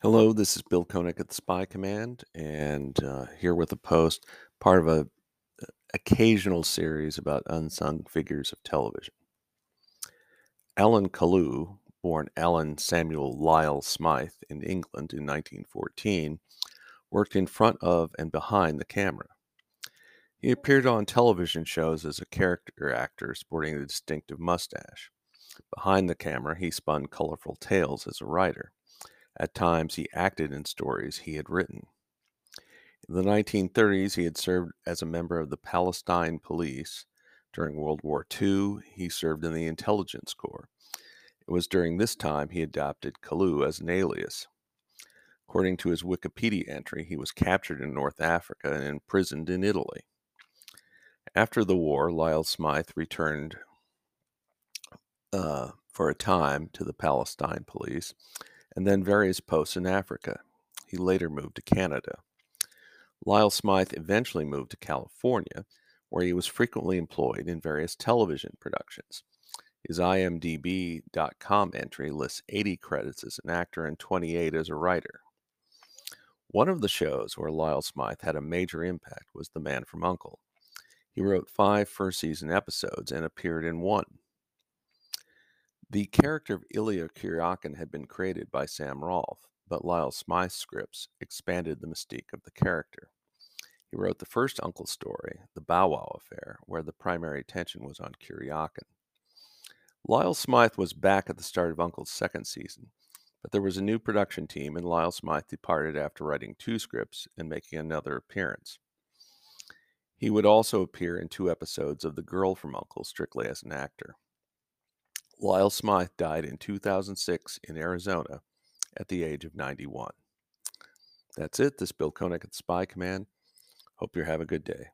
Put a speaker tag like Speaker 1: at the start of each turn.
Speaker 1: Hello, this is Bill Koenig at the Spy Command, and uh, here with a post, part of a uh, occasional series about unsung figures of television. Alan Caillou, born Alan Samuel Lyle Smythe in England in 1914, worked in front of and behind the camera. He appeared on television shows as a character actor sporting a distinctive mustache. Behind the camera, he spun colorful tales as a writer. At times, he acted in stories he had written. In the 1930s, he had served as a member of the Palestine Police. During World War II, he served in the Intelligence Corps. It was during this time he adopted Caillou as an alias. According to his Wikipedia entry, he was captured in North Africa and imprisoned in Italy. After the war, Lyle Smythe returned uh, for a time to the Palestine Police and then various posts in Africa. He later moved to Canada. Lyle Smythe eventually moved to California, where he was frequently employed in various television productions. His IMDb.com entry lists 80 credits as an actor and 28 as a writer. One of the shows where Lyle Smythe had a major impact was The Man from Uncle. He wrote five first season episodes and appeared in one. The character of Ilya Kuryakin had been created by Sam Rolfe, but Lyle Smythe's scripts expanded the mystique of the character. He wrote the first Uncle story, The Bow Wow Affair, where the primary attention was on Kuryakin. Lyle Smythe was back at the start of Uncle's second season, but there was a new production team, and Lyle Smythe departed after writing two scripts and making another appearance. He would also appear in two episodes of The Girl from Uncle strictly as an actor. Lyle Smythe died in 2006 in Arizona at the age of 91. That's it. This is Bill Koenig at Spy Command. Hope you're have a good day.